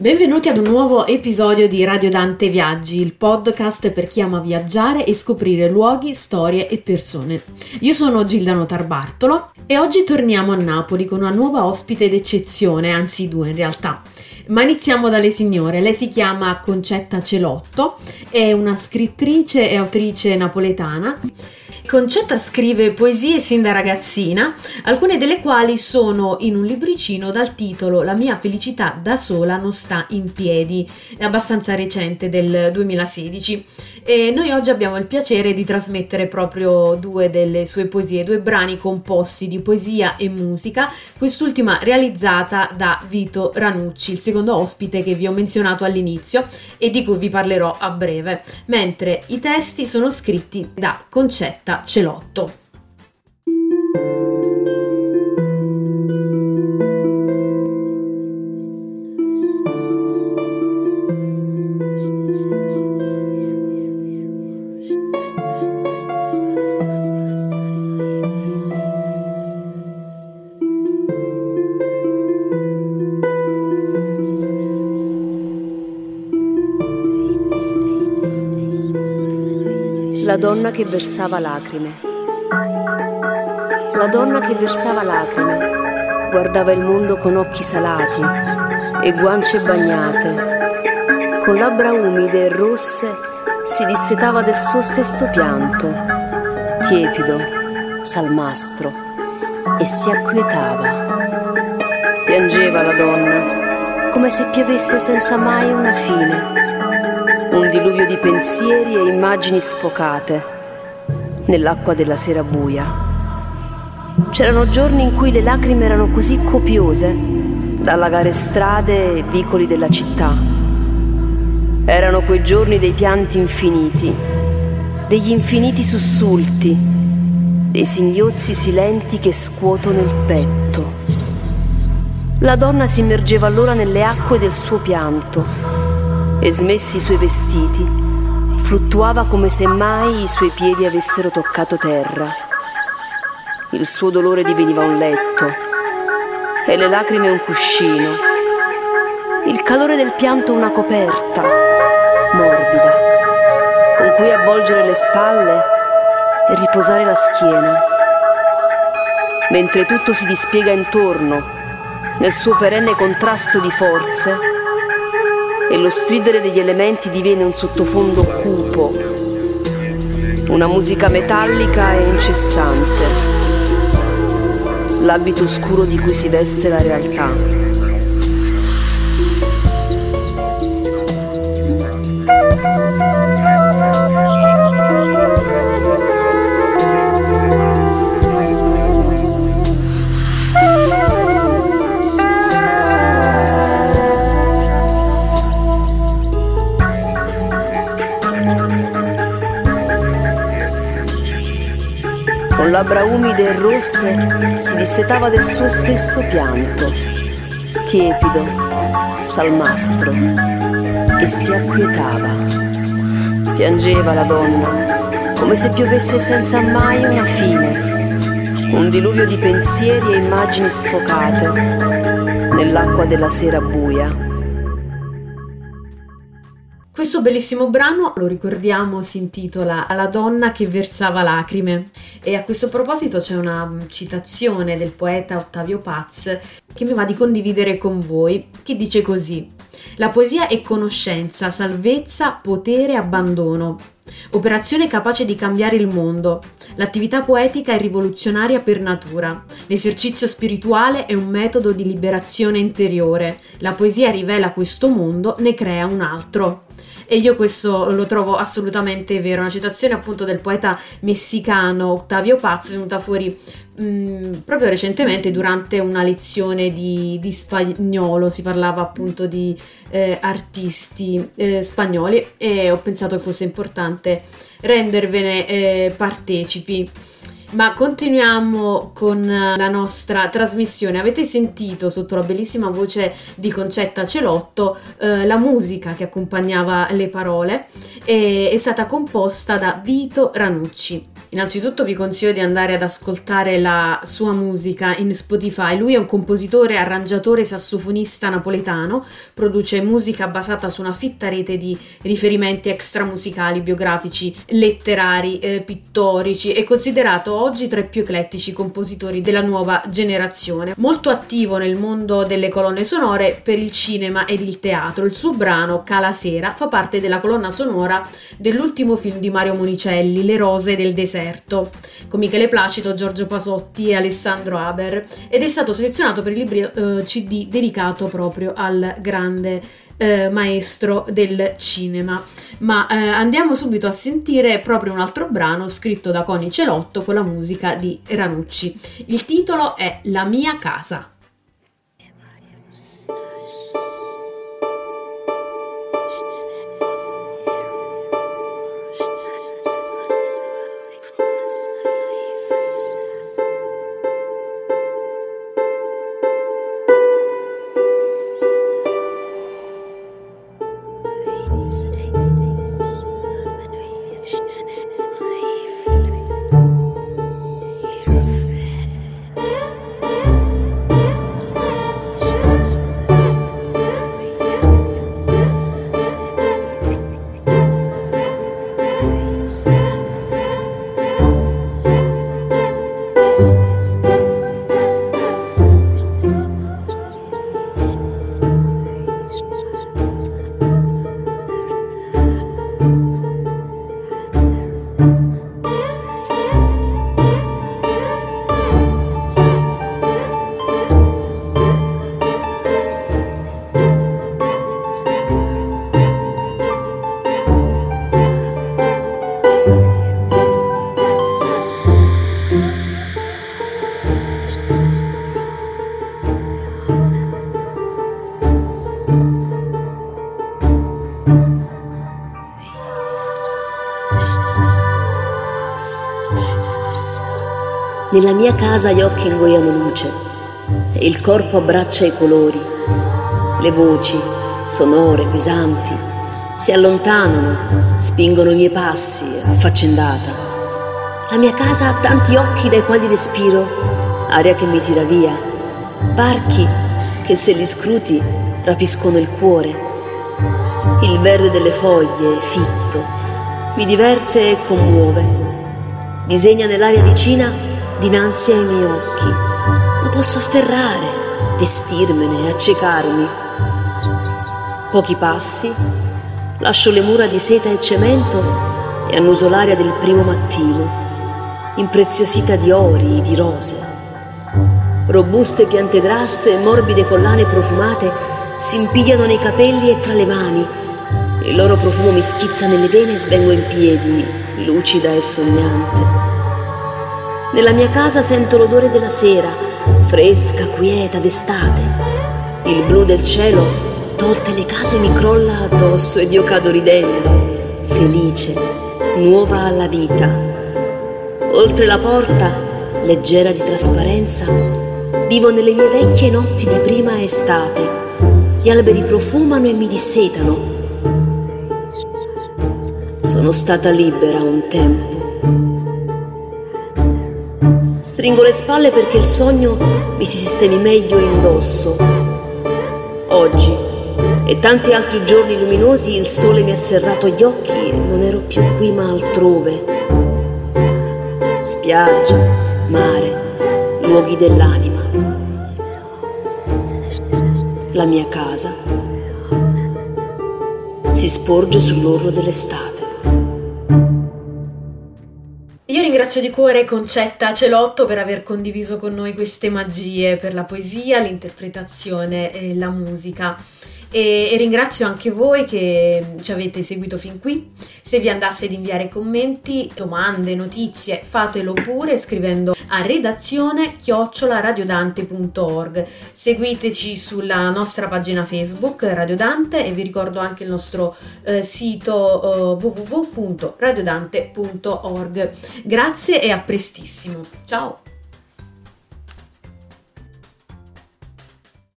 Benvenuti ad un nuovo episodio di Radio Dante Viaggi, il podcast per chi ama viaggiare e scoprire luoghi, storie e persone. Io sono Gildano Tarbartolo e oggi torniamo a Napoli con una nuova ospite d'eccezione, anzi due in realtà. Ma iniziamo dalle signore. Lei si chiama Concetta Celotto, è una scrittrice e autrice napoletana Concetta scrive poesie sin da ragazzina, alcune delle quali sono in un libricino dal titolo La mia felicità da sola non sta in piedi, è abbastanza recente del 2016 e noi oggi abbiamo il piacere di trasmettere proprio due delle sue poesie, due brani composti di poesia e musica, quest'ultima realizzata da Vito Ranucci, il secondo ospite che vi ho menzionato all'inizio e di cui vi parlerò a breve, mentre i testi sono scritti da Concetta Celotto. La donna che versava lacrime. La donna che versava lacrime guardava il mondo con occhi salati e guance bagnate. Con labbra umide e rosse si dissetava del suo stesso pianto, tiepido, salmastro, e si acquietava. Piangeva la donna, come se piovesse senza mai una fine un diluvio di pensieri e immagini sfocate nell'acqua della sera buia. C'erano giorni in cui le lacrime erano così copiose da allagare strade e vicoli della città. Erano quei giorni dei pianti infiniti, degli infiniti sussulti, dei singhiozzi silenti che scuotono il petto. La donna si immergeva allora nelle acque del suo pianto e smessi i suoi vestiti, fluttuava come se mai i suoi piedi avessero toccato terra. Il suo dolore diveniva un letto e le lacrime un cuscino, il calore del pianto una coperta morbida con cui avvolgere le spalle e riposare la schiena. Mentre tutto si dispiega intorno nel suo perenne contrasto di forze, e lo stridere degli elementi diviene un sottofondo cupo, una musica metallica e incessante, l'abito scuro di cui si veste la realtà. Con labbra umide e rosse, si dissetava del suo stesso pianto, tiepido, salmastro, e si acquietava. Piangeva la donna, come se piovesse senza mai una fine, un diluvio di pensieri e immagini sfocate nell'acqua della sera buia. Questo bellissimo brano, lo ricordiamo, si intitola La donna che versava lacrime e a questo proposito c'è una citazione del poeta Ottavio Paz che mi va di condividere con voi, che dice così: La poesia è conoscenza, salvezza, potere, abbandono. Operazione capace di cambiare il mondo. L'attività poetica è rivoluzionaria per natura. L'esercizio spirituale è un metodo di liberazione interiore. La poesia rivela questo mondo, ne crea un altro. E io questo lo trovo assolutamente vero. Una citazione appunto del poeta messicano Octavio Paz venuta fuori mh, mm, proprio recentemente durante una lezione di, di, spagnolo. Si parlava appunto di eh, artisti eh, spagnoli e ho pensato che fosse importante rendervene eh, partecipi. Ma continuiamo con la nostra trasmissione. Avete sentito sotto la bellissima voce di Concetta Celotto eh, la musica che accompagnava le parole e è stata composta da Vito Ranucci. Innanzitutto vi consiglio di andare ad ascoltare la sua musica in Spotify. Lui è un compositore, arrangiatore, sassofonista napoletano, produce musica basata su una fitta rete di riferimenti extramusicali, biografici, letterari, eh, pittorici. È considerato oggi tra i più eclettici compositori della nuova generazione. Molto attivo nel mondo delle colonne sonore per il cinema ed il teatro. Il suo brano Cala Sera fa parte della colonna sonora dell'ultimo film di Mario Monicelli, Le rose del deserto deserto, con Michele Placido, Giorgio Pasotti e Alessandro Haber ed è stato selezionato per il libro eh, CD dedicato proprio al grande eh, maestro del cinema. Ma eh, andiamo subito a sentire proprio un altro brano scritto da Coni Celotto con la musica di Ranucci. Il titolo è La mia casa. Nella mia casa gli occhi ingoiano luce il corpo abbraccia i colori. Le voci, sonore, pesanti, si allontanano, spingono i miei passi, affaccendata. La mia casa ha tanti occhi dai quali respiro, aria che mi tira via, parchi che se li scruti rapiscono il cuore. Il verde delle foglie, fitto, mi diverte e commuove. Disegna nell'aria vicina dinanzi ai miei occhi. Ma posso afferrare, vestirmene, accecarmi. Pochi passi, lascio le mura di seta e cemento e annuso l'aria del primo mattino, impreziosita di ori, di rose. Robuste piante grasse e morbide collane profumate si impigliano nei capelli e tra le mani. Il loro profumo mi schizza nelle vene e svengo in piedi, lucida e sognante. Nella mia casa sento l'odore della sera, fresca, quieta d'estate. Il blu del cielo, tolte le case, mi crolla addosso ed io cado ridendo, felice, nuova alla vita. Oltre la porta, leggera di trasparenza, vivo nelle mie vecchie notti di prima estate. Gli alberi profumano e mi dissetano. Sono stata libera un tempo Stringo le spalle perché il sogno mi si sistemi meglio indosso. Oggi e tanti altri giorni luminosi il sole mi ha serrato gli occhi e non ero più qui ma altrove. Spiaggia, mare, luoghi dell'anima. La mia casa si sporge sull'orlo dell'estate. Ringrazio di cuore Concetta Celotto per aver condiviso con noi queste magie per la poesia, l'interpretazione e la musica. E, e, ringrazio anche voi che ci avete seguito fin qui. Se vi andasse di inviare commenti, domande, notizie, fatelo pure scrivendo a redazione chiocciolaradiodante.org. Seguiteci sulla nostra pagina Facebook Radio Dante e vi ricordo anche il nostro eh, sito eh, www.radiodante.org. Grazie e a prestissimo. Ciao!